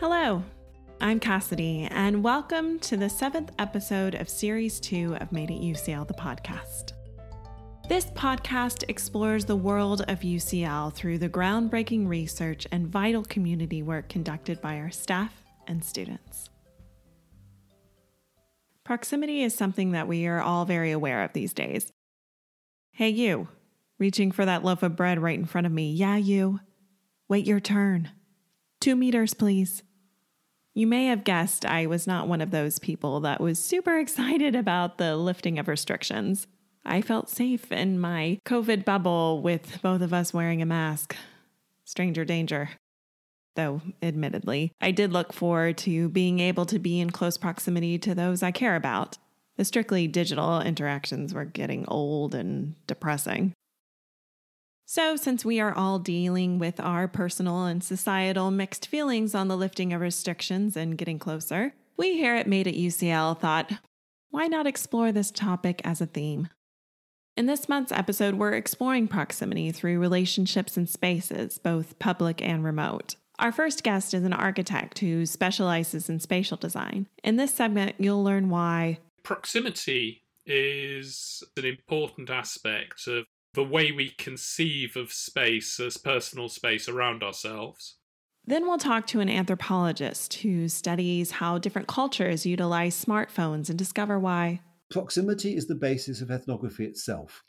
Hello, I'm Cassidy, and welcome to the seventh episode of Series 2 of Made at UCL, the podcast. This podcast explores the world of UCL through the groundbreaking research and vital community work conducted by our staff and students. Proximity is something that we are all very aware of these days. Hey, you, reaching for that loaf of bread right in front of me. Yeah, you. Wait your turn. Two meters, please. You may have guessed I was not one of those people that was super excited about the lifting of restrictions. I felt safe in my COVID bubble with both of us wearing a mask. Stranger danger. Though, admittedly, I did look forward to being able to be in close proximity to those I care about. The strictly digital interactions were getting old and depressing. So, since we are all dealing with our personal and societal mixed feelings on the lifting of restrictions and getting closer, we here at Made at UCL thought, why not explore this topic as a theme? In this month's episode, we're exploring proximity through relationships and spaces, both public and remote. Our first guest is an architect who specializes in spatial design. In this segment, you'll learn why proximity is an important aspect of the way we conceive of space as personal space around ourselves. Then we'll talk to an anthropologist who studies how different cultures utilize smartphones and discover why. Proximity is the basis of ethnography itself.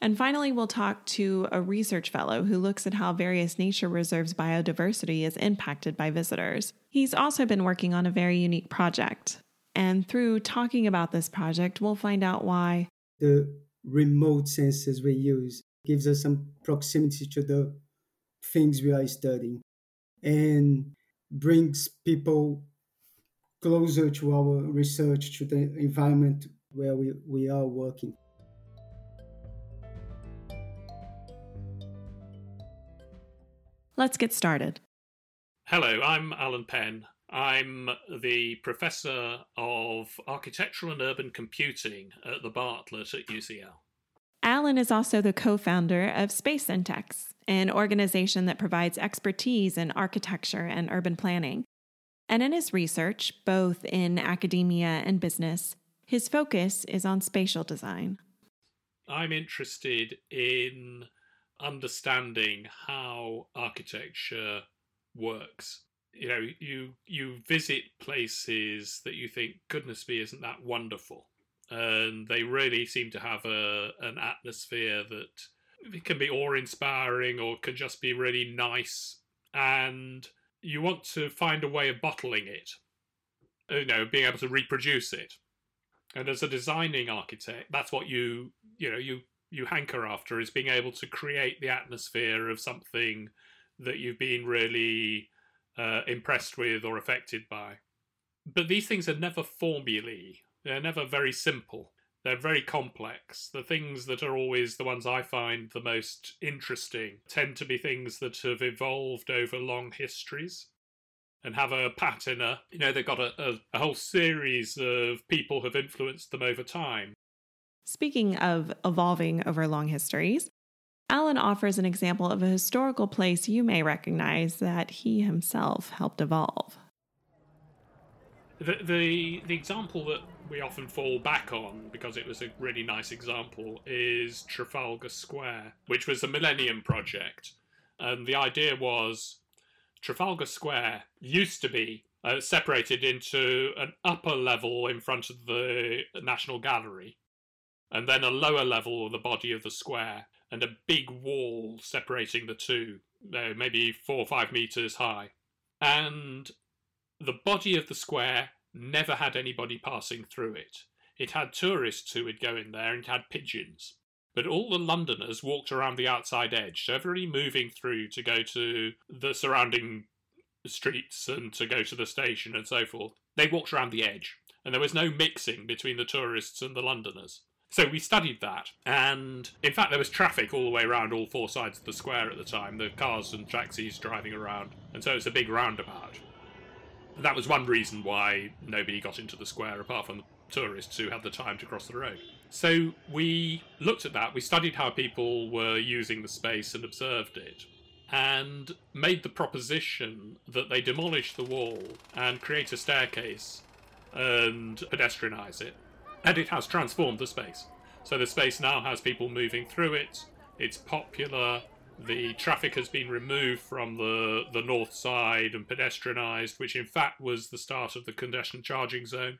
And finally, we'll talk to a research fellow who looks at how various nature reserves biodiversity is impacted by visitors. He's also been working on a very unique project. And through talking about this project, we'll find out why. The remote sensors we use gives us some proximity to the things we are studying and brings people closer to our research to the environment where we, we are working. Let's get started. Hello i'm alan penn I'm the professor of architectural and urban computing at the Bartlett at UCL. Alan is also the co founder of Space Syntax, an organization that provides expertise in architecture and urban planning. And in his research, both in academia and business, his focus is on spatial design. I'm interested in understanding how architecture works you know you you visit places that you think goodness me isn't that wonderful? And they really seem to have a an atmosphere that it can be awe-inspiring or can just be really nice. And you want to find a way of bottling it you know being able to reproduce it. And as a designing architect that's what you you know you you hanker after is being able to create the atmosphere of something that you've been really uh, impressed with or affected by. But these things are never formulae, they're never very simple. They're very complex. The things that are always the ones I find the most interesting tend to be things that have evolved over long histories and have a patina. You know, they've got a, a, a whole series of people have influenced them over time. Speaking of evolving over long histories, Alan offers an example of a historical place you may recognize that he himself helped evolve. The, the, the example that we often fall back on, because it was a really nice example, is Trafalgar Square, which was a Millennium Project. And the idea was Trafalgar Square used to be uh, separated into an upper level in front of the National Gallery, and then a lower level of the body of the square and a big wall separating the two, uh, maybe four or five meters high. And the body of the square never had anybody passing through it. It had tourists who would go in there and it had pigeons. But all the Londoners walked around the outside edge, so everybody moving through to go to the surrounding streets and to go to the station and so forth, they walked around the edge. And there was no mixing between the tourists and the Londoners. So we studied that, and in fact, there was traffic all the way around all four sides of the square at the time. The cars and taxis driving around, and so it's a big roundabout. That was one reason why nobody got into the square apart from the tourists who had the time to cross the road. So we looked at that, we studied how people were using the space and observed it. and made the proposition that they demolish the wall and create a staircase and pedestrianize it. And it has transformed the space. So the space now has people moving through it. It's popular. The traffic has been removed from the, the north side and pedestrianised, which in fact was the start of the congestion charging zone.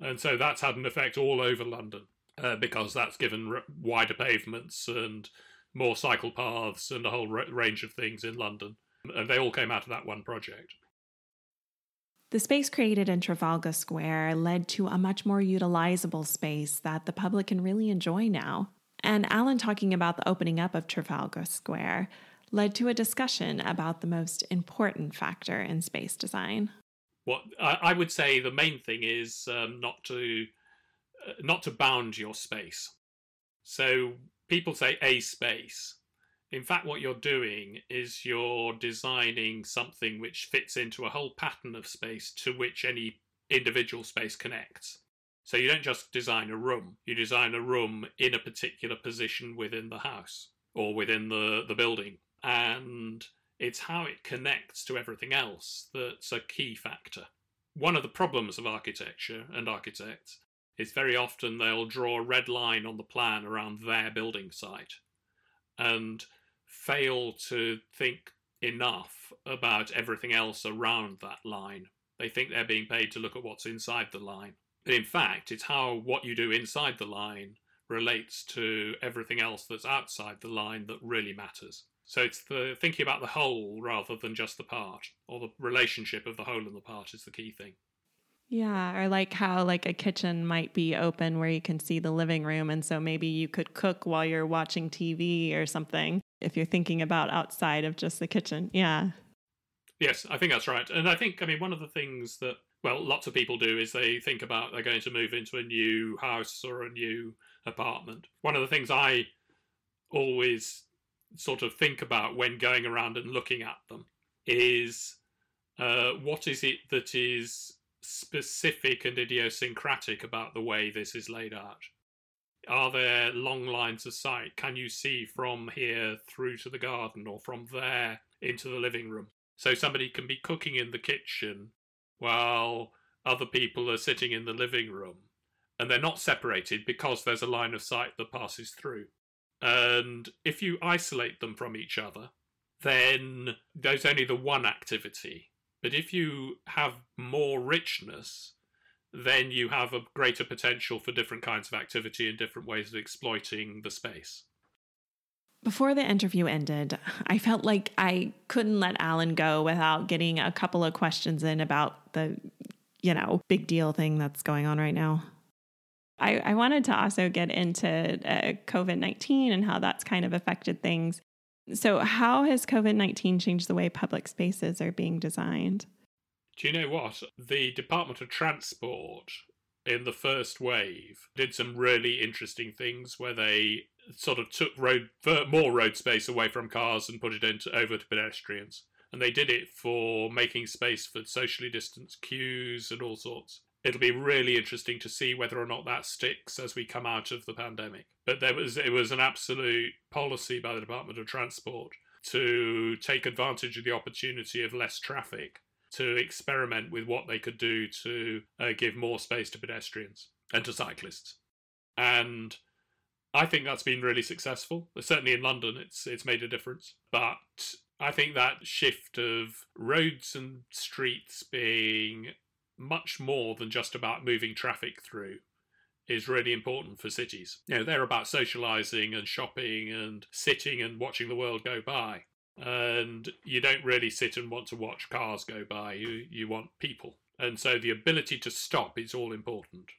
And so that's had an effect all over London uh, because that's given r- wider pavements and more cycle paths and a whole r- range of things in London. And they all came out of that one project. The space created in Trafalgar Square led to a much more utilizable space that the public can really enjoy now. And Alan talking about the opening up of Trafalgar Square led to a discussion about the most important factor in space design. What I, I would say the main thing is um, not to uh, not to bound your space. So people say a space. In fact, what you're doing is you're designing something which fits into a whole pattern of space to which any individual space connects. So you don't just design a room, you design a room in a particular position within the house or within the, the building. And it's how it connects to everything else that's a key factor. One of the problems of architecture and architects is very often they'll draw a red line on the plan around their building site and fail to think enough about everything else around that line. They think they're being paid to look at what's inside the line. In fact, it's how what you do inside the line relates to everything else that's outside the line that really matters. So it's the thinking about the whole rather than just the part, or the relationship of the whole and the part is the key thing. Yeah, or like how like a kitchen might be open where you can see the living room and so maybe you could cook while you're watching TV or something if you're thinking about outside of just the kitchen. Yeah. Yes, I think that's right. And I think I mean one of the things that well, lots of people do is they think about they're going to move into a new house or a new apartment. One of the things I always sort of think about when going around and looking at them is uh, what is it that is specific and idiosyncratic about the way this is laid out? Are there long lines of sight? Can you see from here through to the garden or from there into the living room? So somebody can be cooking in the kitchen while other people are sitting in the living room and they're not separated because there's a line of sight that passes through. And if you isolate them from each other, then there's only the one activity. But if you have more richness, then you have a greater potential for different kinds of activity and different ways of exploiting the space. Before the interview ended, I felt like I couldn't let Alan go without getting a couple of questions in about the, you know, big deal thing that's going on right now. I, I wanted to also get into uh, COVID 19 and how that's kind of affected things. So, how has COVID 19 changed the way public spaces are being designed? Do you know what? The Department of Transport in the first wave did some really interesting things where they sort of took road more road space away from cars and put it into over to pedestrians. And they did it for making space for socially distanced queues and all sorts. It'll be really interesting to see whether or not that sticks as we come out of the pandemic. But there was it was an absolute policy by the department of transport to take advantage of the opportunity of less traffic to experiment with what they could do to uh, give more space to pedestrians and to cyclists. And I think that's been really successful. Certainly in London, it's it's made a difference. But I think that shift of roads and streets being much more than just about moving traffic through is really important for cities. You know, they're about socializing and shopping and sitting and watching the world go by and you don't really sit and want to watch cars go by. You you want people, and so the ability to stop is all important.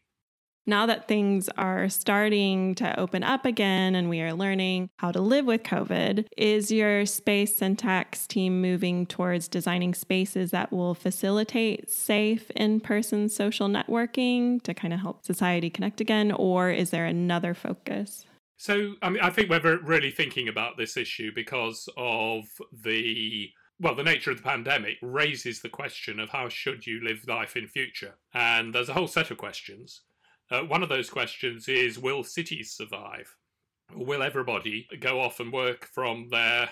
Now that things are starting to open up again and we are learning how to live with COVID, is your space syntax team moving towards designing spaces that will facilitate safe in person social networking to kind of help society connect again? Or is there another focus? So, I mean, I think we're really thinking about this issue because of the well, the nature of the pandemic raises the question of how should you live life in future, and there's a whole set of questions. Uh, one of those questions is: Will cities survive? Will everybody go off and work from their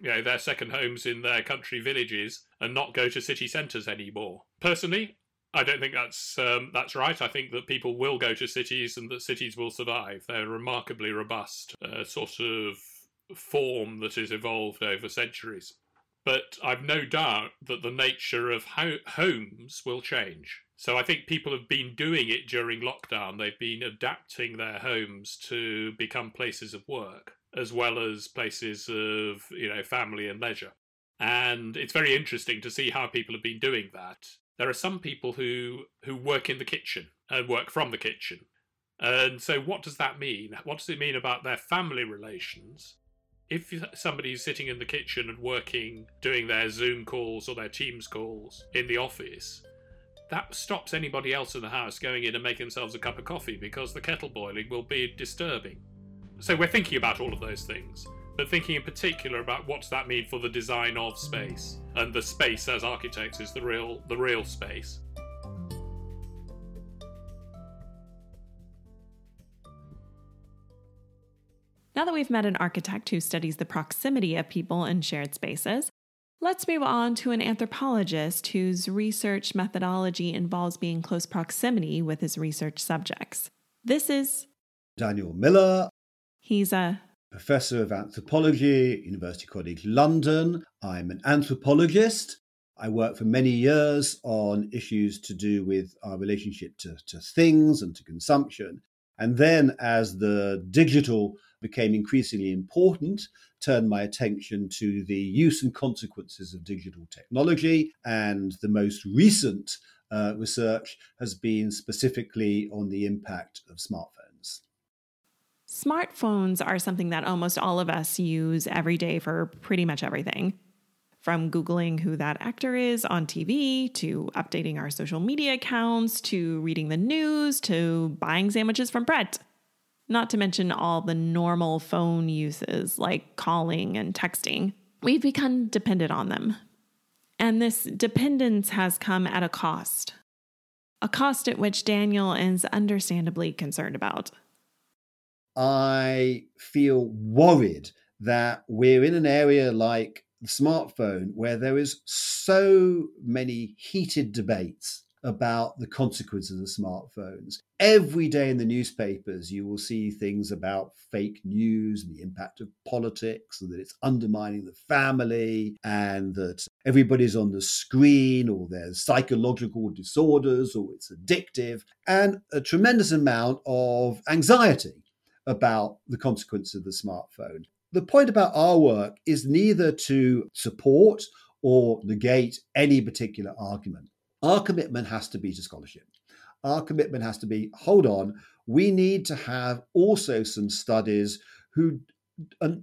you know their second homes in their country villages and not go to city centres anymore. Personally, I don't think that's um, that's right. I think that people will go to cities and that cities will survive. They're a remarkably robust uh, sort of form that has evolved over centuries. But I've no doubt that the nature of ho- homes will change. So I think people have been doing it during lockdown. They've been adapting their homes to become places of work as well as places of you know family and leisure. And it's very interesting to see how people have been doing that there are some people who who work in the kitchen and work from the kitchen. And so what does that mean? What does it mean about their family relations? If somebody's sitting in the kitchen and working, doing their Zoom calls or their Teams calls in the office, that stops anybody else in the house going in and making themselves a cup of coffee because the kettle boiling will be disturbing. So we're thinking about all of those things but thinking in particular about what does that mean for the design of space and the space as architects is the real the real space. Now that we've met an architect who studies the proximity of people in shared spaces let's move on to an anthropologist whose research methodology involves being close proximity with his research subjects. This is daniel miller. He's a Professor of Anthropology University College London. I'm an anthropologist. I worked for many years on issues to do with our relationship to, to things and to consumption. And then, as the digital became increasingly important, turned my attention to the use and consequences of digital technology. And the most recent uh, research has been specifically on the impact of smartphones. Smartphones are something that almost all of us use every day for pretty much everything. From Googling who that actor is on TV, to updating our social media accounts, to reading the news, to buying sandwiches from Pret. Not to mention all the normal phone uses like calling and texting. We've become dependent on them. And this dependence has come at a cost. A cost at which Daniel is understandably concerned about. I feel worried that we're in an area like the smartphone where there is so many heated debates about the consequences of smartphones. Every day in the newspapers, you will see things about fake news and the impact of politics, and that it's undermining the family, and that everybody's on the screen, or there's psychological disorders, or it's addictive, and a tremendous amount of anxiety about the consequence of the smartphone. The point about our work is neither to support or negate any particular argument. Our commitment has to be to scholarship. Our commitment has to be hold on, we need to have also some studies who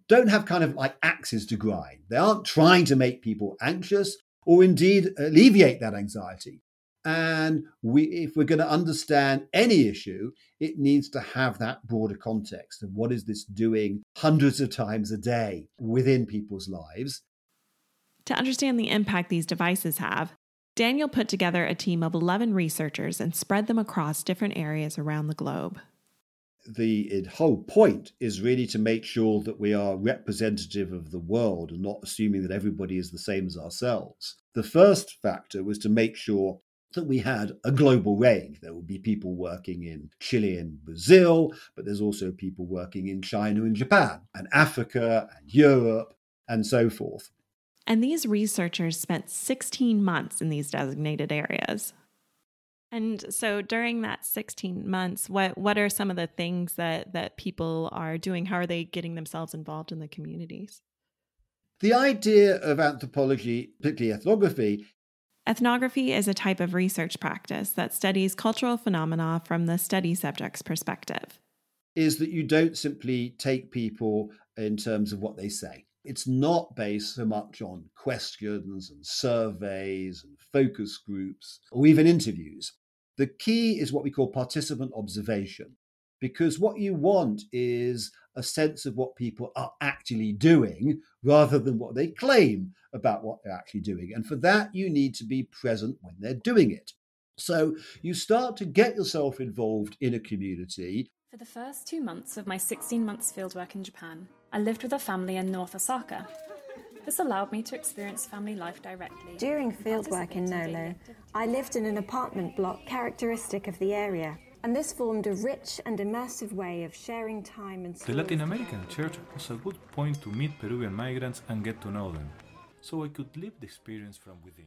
don't have kind of like axes to grind. They aren't trying to make people anxious or indeed alleviate that anxiety. And we, if we're going to understand any issue, it needs to have that broader context of what is this doing hundreds of times a day within people's lives. To understand the impact these devices have, Daniel put together a team of 11 researchers and spread them across different areas around the globe. The whole point is really to make sure that we are representative of the world and not assuming that everybody is the same as ourselves. The first factor was to make sure that we had a global range. There would be people working in Chile and Brazil, but there's also people working in China and Japan, and Africa and Europe, and so forth. And these researchers spent 16 months in these designated areas. And so during that 16 months, what, what are some of the things that, that people are doing? How are they getting themselves involved in the communities? The idea of anthropology, particularly ethnography, Ethnography is a type of research practice that studies cultural phenomena from the study subject's perspective. Is that you don't simply take people in terms of what they say. It's not based so much on questions and surveys and focus groups or even interviews. The key is what we call participant observation, because what you want is a sense of what people are actually doing rather than what they claim about what they're actually doing. And for that, you need to be present when they're doing it. So you start to get yourself involved in a community. For the first two months of my 16 months fieldwork in Japan, I lived with a family in North Osaka. This allowed me to experience family life directly. During fieldwork in Nolo, I lived in an apartment block characteristic of the area, and this formed a rich and immersive way of sharing time and The Latin American church was a good point to meet Peruvian migrants and get to know them, so I could live the experience from within.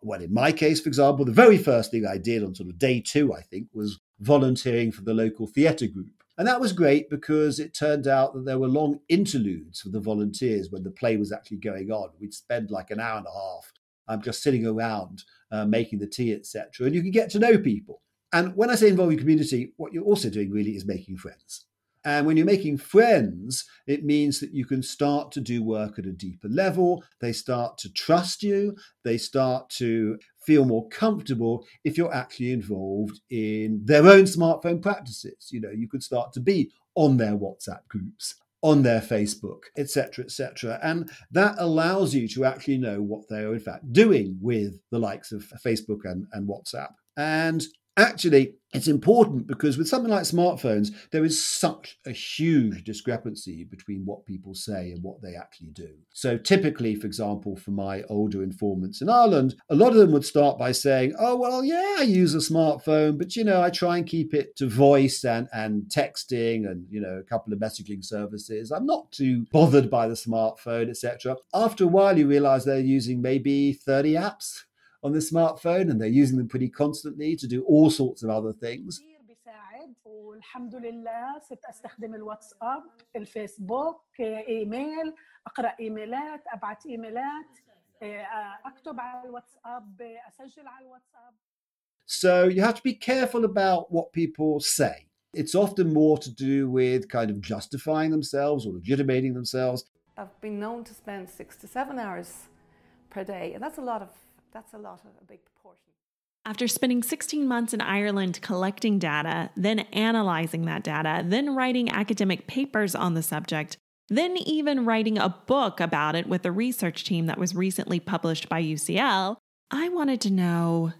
well, in my case, for example, the very first thing I did on sort of day two, I think, was volunteering for the local theatre group. And that was great because it turned out that there were long interludes for the volunteers when the play was actually going on. We'd spend like an hour and a half um, just sitting around uh, making the tea, etc. And you could get to know people. And when I say involving community, what you're also doing really is making friends. And when you're making friends, it means that you can start to do work at a deeper level. They start to trust you. They start to feel more comfortable if you're actually involved in their own smartphone practices. You know, you could start to be on their WhatsApp groups, on their Facebook, etc., etc. And that allows you to actually know what they are in fact doing with the likes of Facebook and, and WhatsApp. And actually it's important because with something like smartphones there is such a huge discrepancy between what people say and what they actually do. So typically for example for my older informants in ireland a lot of them would start by saying oh well yeah i use a smartphone but you know i try and keep it to voice and and texting and you know a couple of messaging services. I'm not too bothered by the smartphone etc after a while you realize they're using maybe 30 apps on the smartphone and they're using them pretty constantly to do all sorts of other things. كتير بيساعد والحمد لله صرت استخدم الواتساب الفيسبوك ايميل اقرا ايميلات ابعت ايميلات اكتب على الواتساب اسجل على الواتساب So you have to be careful about what people say. It's often more to do with kind of justifying themselves or legitimating themselves. I've been known to spend six to seven hours per day, and that's a lot of that's a lot of a big proportion. After spending 16 months in Ireland collecting data, then analyzing that data, then writing academic papers on the subject, then even writing a book about it with a research team that was recently published by UCL, I wanted to know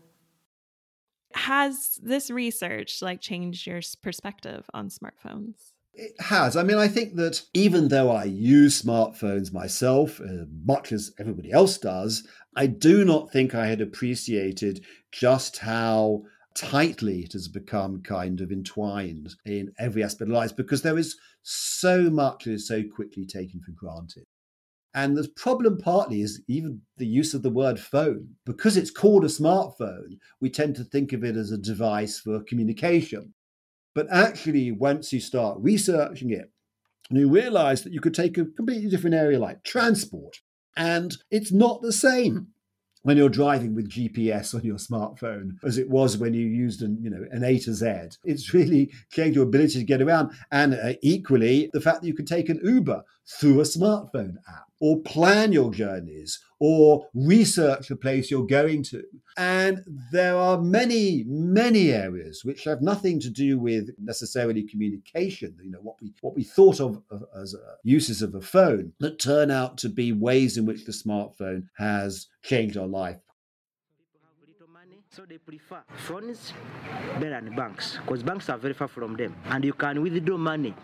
has this research like changed your perspective on smartphones? It has. I mean, I think that even though I use smartphones myself, uh, much as everybody else does, I do not think I had appreciated just how tightly it has become kind of entwined in every aspect of life because there is so much that is so quickly taken for granted. And the problem partly is even the use of the word phone. Because it's called a smartphone, we tend to think of it as a device for communication. But actually, once you start researching it, you realize that you could take a completely different area like transport, and it's not the same when you're driving with GPS on your smartphone as it was when you used an, you know, an A to Z. It's really changed your ability to get around. And uh, equally, the fact that you can take an Uber through a smartphone app or plan your journeys or research the place you're going to. And there are many, many areas which have nothing to do with necessarily communication, you know, what we what we thought of as uh, uses of a phone that turn out to be ways in which the smartphone has changed our life. So they prefer phones better than banks because banks are very far from them and you can withdraw money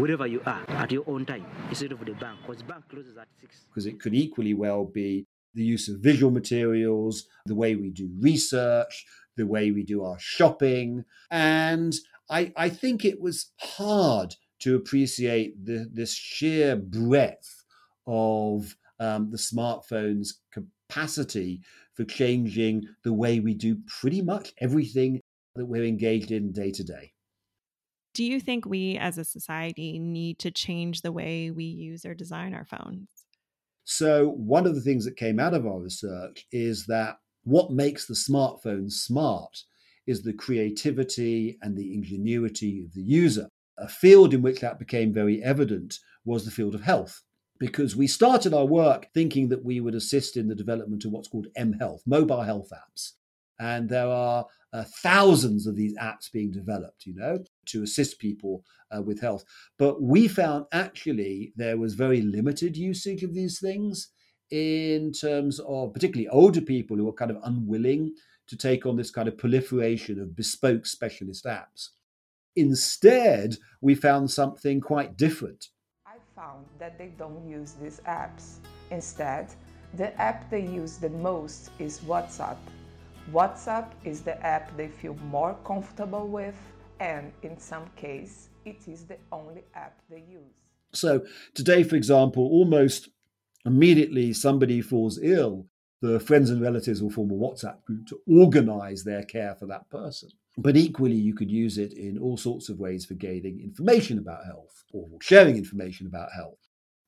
wherever you are at your own time instead of the bank because bank closes at 6 because it could equally well be the use of visual materials the way we do research the way we do our shopping. And i i think it was hard to appreciate the, this sheer breadth of um, the smartphone's capacity for changing the way we do pretty much everything that we're engaged in day to day do you think we as a society need to change the way we use or design our phones? So, one of the things that came out of our research is that what makes the smartphone smart is the creativity and the ingenuity of the user. A field in which that became very evident was the field of health. Because we started our work thinking that we would assist in the development of what's called M Health, mobile health apps. And there are uh, thousands of these apps being developed, you know, to assist people uh, with health. But we found actually there was very limited usage of these things in terms of particularly older people who were kind of unwilling to take on this kind of proliferation of bespoke specialist apps. Instead, we found something quite different. I found that they don't use these apps. Instead, the app they use the most is WhatsApp. WhatsApp is the app they feel more comfortable with, and in some case, it is the only app they use. So, today, for example, almost immediately somebody falls ill, the friends and relatives will form a WhatsApp group to organize their care for that person. But equally, you could use it in all sorts of ways for gaining information about health or sharing information about health.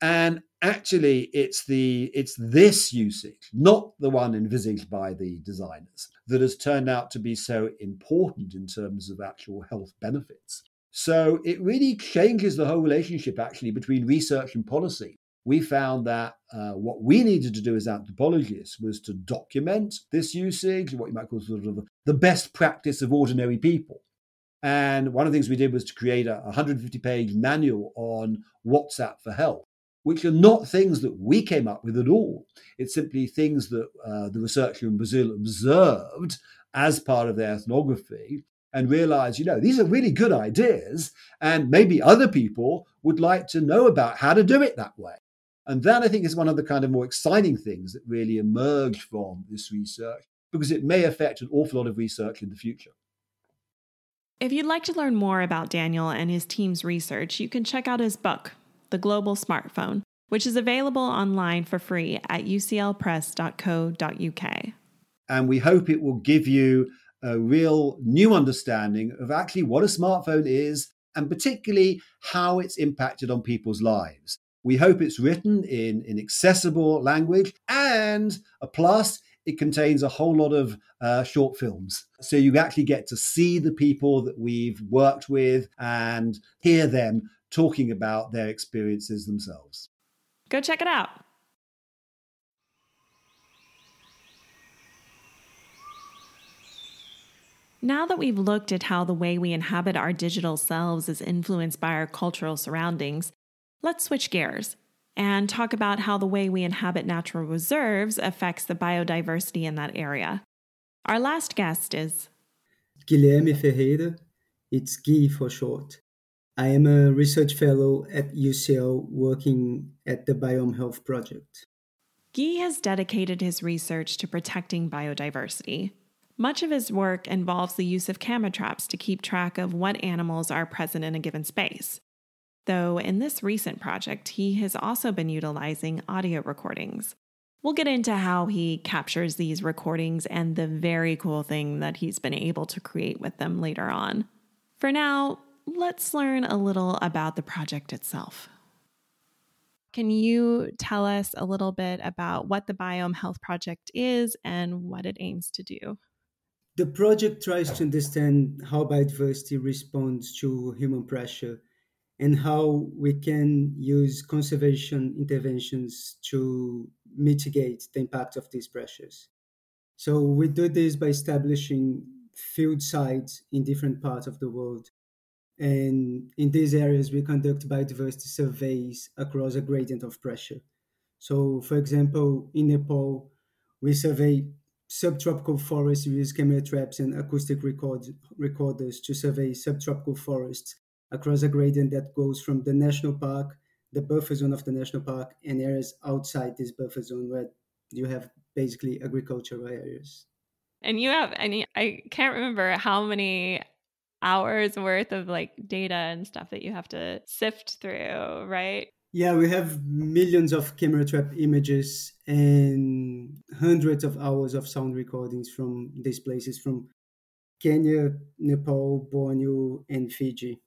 And actually, it's the it's this usage, not the one envisaged by the designers, that has turned out to be so important in terms of actual health benefits. So it really changes the whole relationship actually between research and policy we found that uh, what we needed to do as anthropologists was to document this usage, what you might call sort of the best practice of ordinary people. And one of the things we did was to create a 150 page manual on WhatsApp for health, which are not things that we came up with at all. It's simply things that uh, the researcher in Brazil observed as part of their ethnography and realized, you know, these are really good ideas. And maybe other people would like to know about how to do it that way. And that, I think, is one of the kind of more exciting things that really emerged from this research because it may affect an awful lot of research in the future. If you'd like to learn more about Daniel and his team's research, you can check out his book, The Global Smartphone, which is available online for free at uclpress.co.uk. And we hope it will give you a real new understanding of actually what a smartphone is and particularly how it's impacted on people's lives. We hope it's written in, in accessible language and a plus, it contains a whole lot of uh, short films. So you actually get to see the people that we've worked with and hear them talking about their experiences themselves. Go check it out. Now that we've looked at how the way we inhabit our digital selves is influenced by our cultural surroundings, Let's switch gears and talk about how the way we inhabit natural reserves affects the biodiversity in that area. Our last guest is Guilherme Ferreira. It's Gui for short. I am a research fellow at UCL working at the Biome Health Project. Gui has dedicated his research to protecting biodiversity. Much of his work involves the use of camera traps to keep track of what animals are present in a given space though in this recent project, he has also been utilizing audio recordings. We'll get into how he captures these recordings and the very cool thing that he's been able to create with them later on. For now, let's learn a little about the project itself. Can you tell us a little bit about what the Biome Health Project is and what it aims to do? The project tries to understand how biodiversity responds to human pressure and how we can use conservation interventions to mitigate the impact of these pressures. So we do this by establishing field sites in different parts of the world. And in these areas, we conduct biodiversity surveys across a gradient of pressure. So, for example, in Nepal, we survey subtropical forests, we use camera traps and acoustic record, recorders to survey subtropical forests across a gradient that goes from the national park, the buffer zone of the national park, and areas outside this buffer zone where you have basically agricultural areas. And you have, any, I can't remember how many hours worth of like data and stuff that you have to sift through, right? Yeah, we have millions of camera trap images and hundreds of hours of sound recordings from these places from Kenya, Nepal, Borneo, and Fiji.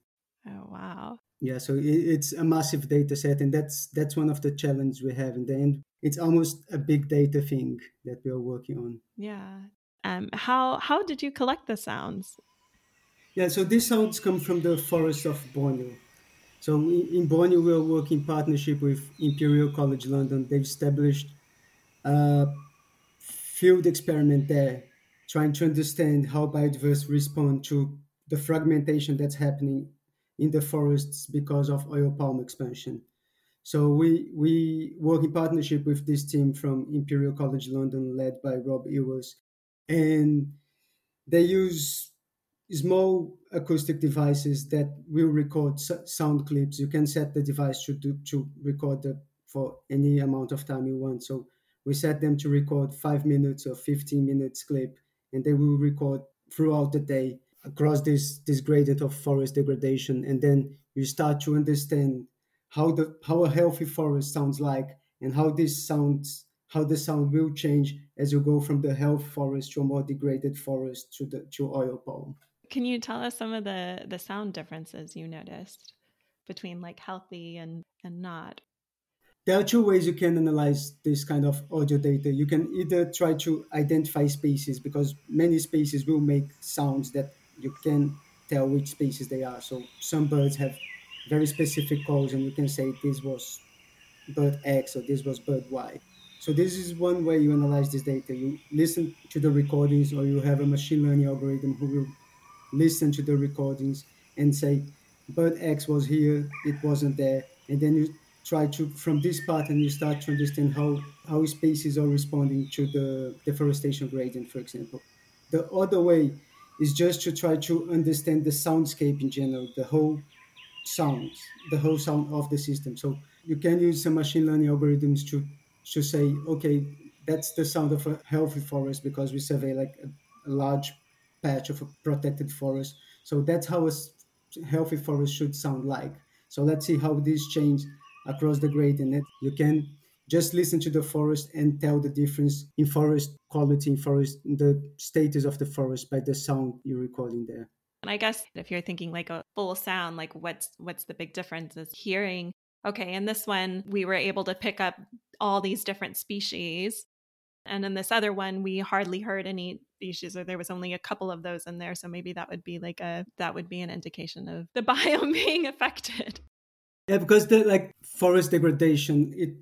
Oh wow. Yeah, so it's a massive data set, and that's that's one of the challenges we have in the end. It's almost a big data thing that we are working on. Yeah. Um, how how did you collect the sounds? Yeah, so these sounds come from the forest of Borneo. So in Borneo, we are working in partnership with Imperial College London. They've established a field experiment there, trying to understand how biodiversity respond to the fragmentation that's happening in the forests because of oil palm expansion. So we we work in partnership with this team from Imperial College London, led by Rob Ewers, and they use small acoustic devices that will record sound clips. You can set the device to do, to record the, for any amount of time you want. So we set them to record five minutes or 15 minutes clip, and they will record throughout the day across this this gradient of forest degradation. And then you start to understand how the how a healthy forest sounds like and how this sounds how the sound will change as you go from the health forest to a more degraded forest to the to oil palm. Can you tell us some of the the sound differences you noticed between like healthy and and not? There are two ways you can analyze this kind of audio data. You can either try to identify species because many species will make sounds that you can tell which species they are. So some birds have very specific calls, and you can say this was bird X or this was bird Y. So this is one way you analyze this data. You listen to the recordings, or you have a machine learning algorithm who will listen to the recordings and say, bird X was here, it wasn't there, and then you try to from this pattern you start to understand how how species are responding to the deforestation gradient, for example. The other way is just to try to understand the soundscape in general, the whole sounds, the whole sound of the system. So you can use some machine learning algorithms to to say, okay, that's the sound of a healthy forest because we survey like a, a large patch of protected forest. So that's how a healthy forest should sound like. So let's see how this change across the gradient. You can just listen to the forest and tell the difference in forest quality, in forest, the status of the forest by the sound you're recording there. And I guess if you're thinking like a full sound, like what's what's the big difference is hearing. Okay, in this one we were able to pick up all these different species. And in this other one, we hardly heard any species, or there was only a couple of those in there. So maybe that would be like a that would be an indication of the biome being affected. Yeah, because the like forest degradation, it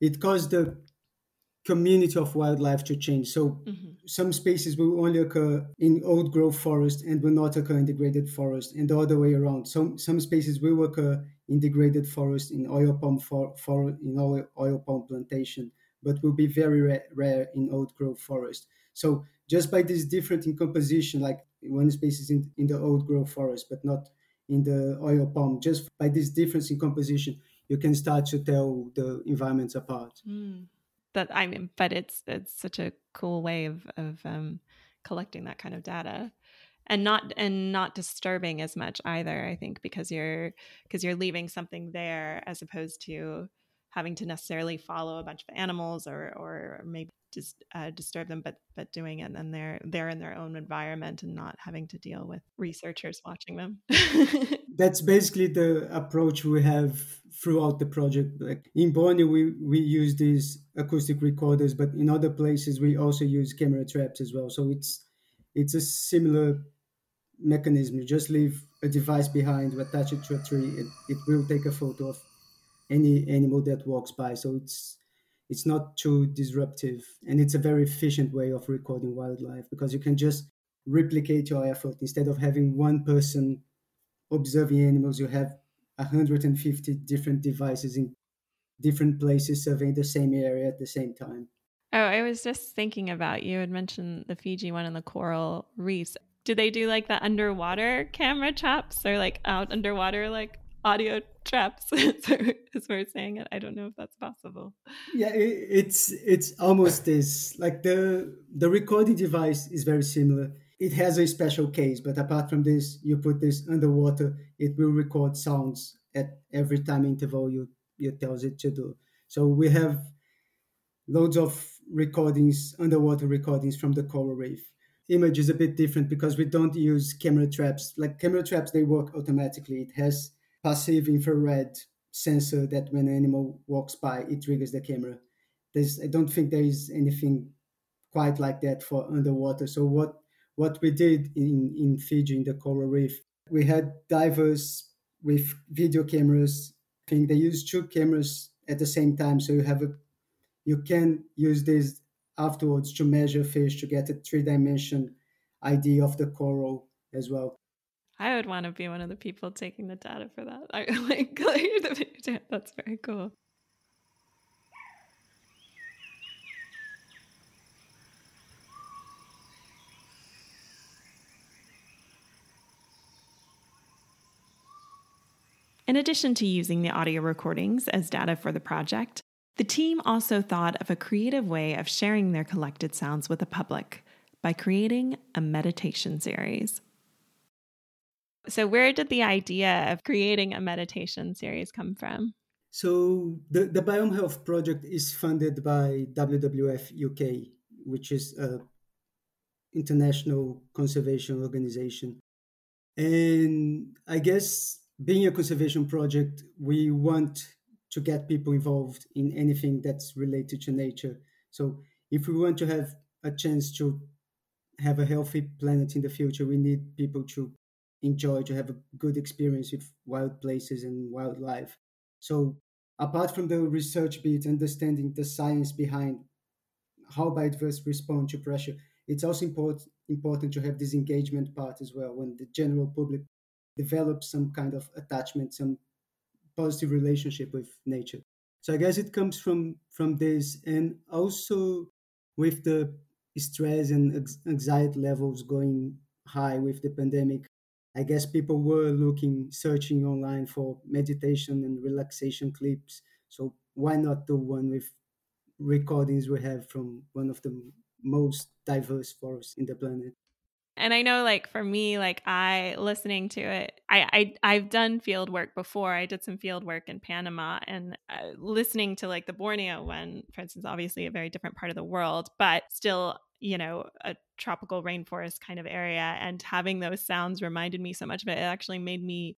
it caused the community of wildlife to change. So mm-hmm. some species will only occur in old growth forest and will not occur in degraded forest, and the other way around. Some some species will occur in degraded forest in oil palm for, for in oil, oil palm plantation, but will be very rare, rare in old growth forest. So just by this difference in composition, like one species in, in the old growth forest, but not in the oil palm, just by this difference in composition, you can start to tell the environments apart. Mm. That I mean, but it's it's such a cool way of of um, collecting that kind of data and not and not disturbing as much either i think because you're because you're leaving something there as opposed to having to necessarily follow a bunch of animals or or maybe just uh, disturb them but but doing it and they're they're in their own environment and not having to deal with researchers watching them. That's basically the approach we have throughout the project. Like in borneo we we use these acoustic recorders but in other places we also use camera traps as well. So it's it's a similar mechanism. You just leave a device behind attach it to a tree it, it will take a photo of any animal that walks by. So it's it's not too disruptive and it's a very efficient way of recording wildlife because you can just replicate your effort. Instead of having one person observing animals you have 150 different devices in different places surveying the same area at the same time. Oh i was just thinking about you had mentioned the fiji one and the coral reefs. Do they do like the underwater camera traps or like out underwater like audio traps. As we're saying it i don't know if that's possible. Yeah it, it's it's almost this like the the recording device is very similar. It has a special case but apart from this you put this underwater it will record sounds at every time interval you you tells it to do. So we have loads of recordings underwater recordings from the coral reef. Image is a bit different because we don't use camera traps. Like camera traps they work automatically. It has passive infrared sensor that when an animal walks by, it triggers the camera. There's, I don't think there is anything quite like that for underwater. So what what we did in, in Fiji in the coral reef, we had divers with video cameras. I think they use two cameras at the same time, so you have a you can use this afterwards to measure fish to get a three dimension idea of the coral as well. I would want to be one of the people taking the data for that. I like That's very cool. In addition to using the audio recordings as data for the project, the team also thought of a creative way of sharing their collected sounds with the public by creating a meditation series. So, where did the idea of creating a meditation series come from? So, the, the Biome Health project is funded by WWF UK, which is an international conservation organization. And I guess being a conservation project, we want to get people involved in anything that's related to nature. So, if we want to have a chance to have a healthy planet in the future, we need people to enjoy, to have a good experience with wild places and wildlife. So, apart from the research bit, understanding the science behind how biodiversity respond to pressure, it's also important important to have this engagement part as well when the general public develops some kind of attachment, some positive relationship with nature. So I guess it comes from from this, and also with the stress and anxiety levels going high with the pandemic, I guess people were looking, searching online for meditation and relaxation clips. So why not do one with recordings we have from one of the most diverse forests in the planet? And I know like for me, like I listening to it, I, I I've done field work before. I did some field work in Panama and uh, listening to like the Borneo one, for instance, obviously a very different part of the world, but still you know, a tropical rainforest kind of area. And having those sounds reminded me so much of it. It actually made me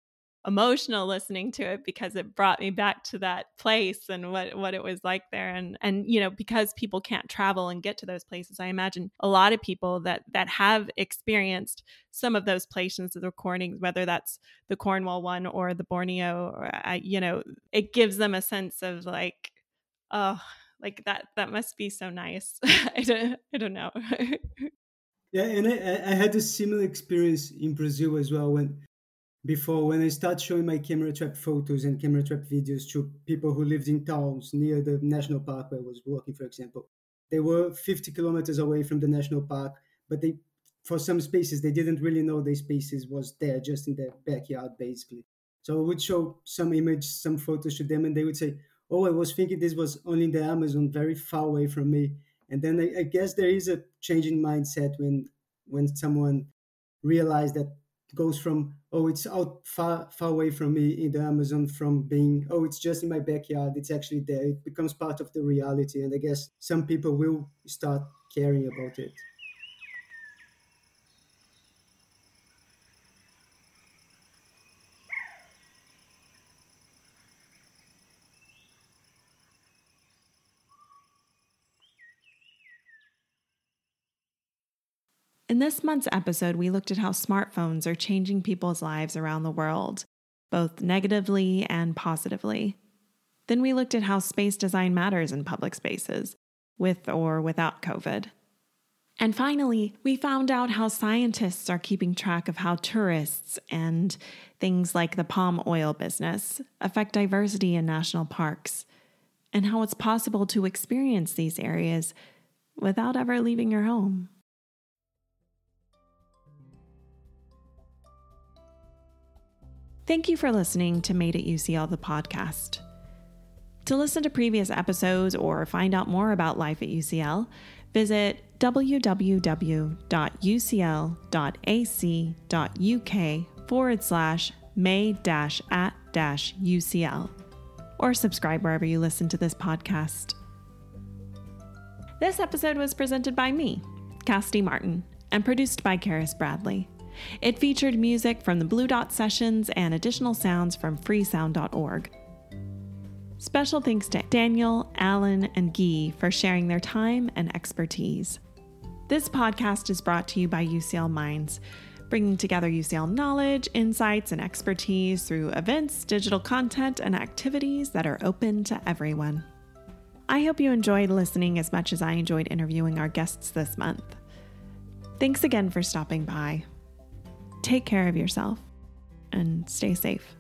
emotional listening to it because it brought me back to that place and what what it was like there. And and you know because people can't travel and get to those places i imagine a lot of people that that have experienced some of those places the recordings whether that's the cornwall one or the borneo or, uh, you know it gives them a sense of like oh like that that must be so nice. I don't i don't know. Yeah and I, I had a similar experience in brazil as well when before when i start showing my camera trap photos and camera trap videos to people who lived in towns near the national park where i was working for example they were 50 kilometers away from the national park but they for some spaces they didn't really know the spaces was there just in their backyard basically so i would show some image some photos to them and they would say oh, I was thinking this was only in the Amazon, very far away from me. And then I, I guess there is a change in mindset when when someone realizes that goes from oh it's out far far away from me in the amazon from being oh it's just in my backyard. It's actually there. It becomes part of the reality. And i guess some people will start caring about it In this month's episode, we looked at how smartphones are changing people's lives around the world, both negatively and positively. Then we looked at how space design matters in public spaces, with or without COVID. And finally, we found out how scientists are keeping track of how tourists and things like the palm oil business affect diversity in national parks, and how it's possible to experience these areas without ever leaving your home. Thank you for listening to Made at UCL, the podcast. To listen to previous episodes or find out more about life at UCL, visit www.ucl.ac.uk forward slash may dash at dash UCL or subscribe wherever you listen to this podcast. This episode was presented by me, Cassidy Martin, and produced by Karis Bradley. It featured music from the Blue Dot Sessions and additional sounds from freesound.org. Special thanks to Daniel, Alan, and Gui for sharing their time and expertise. This podcast is brought to you by UCL Minds, bringing together UCL knowledge, insights, and expertise through events, digital content, and activities that are open to everyone. I hope you enjoyed listening as much as I enjoyed interviewing our guests this month. Thanks again for stopping by. Take care of yourself and stay safe.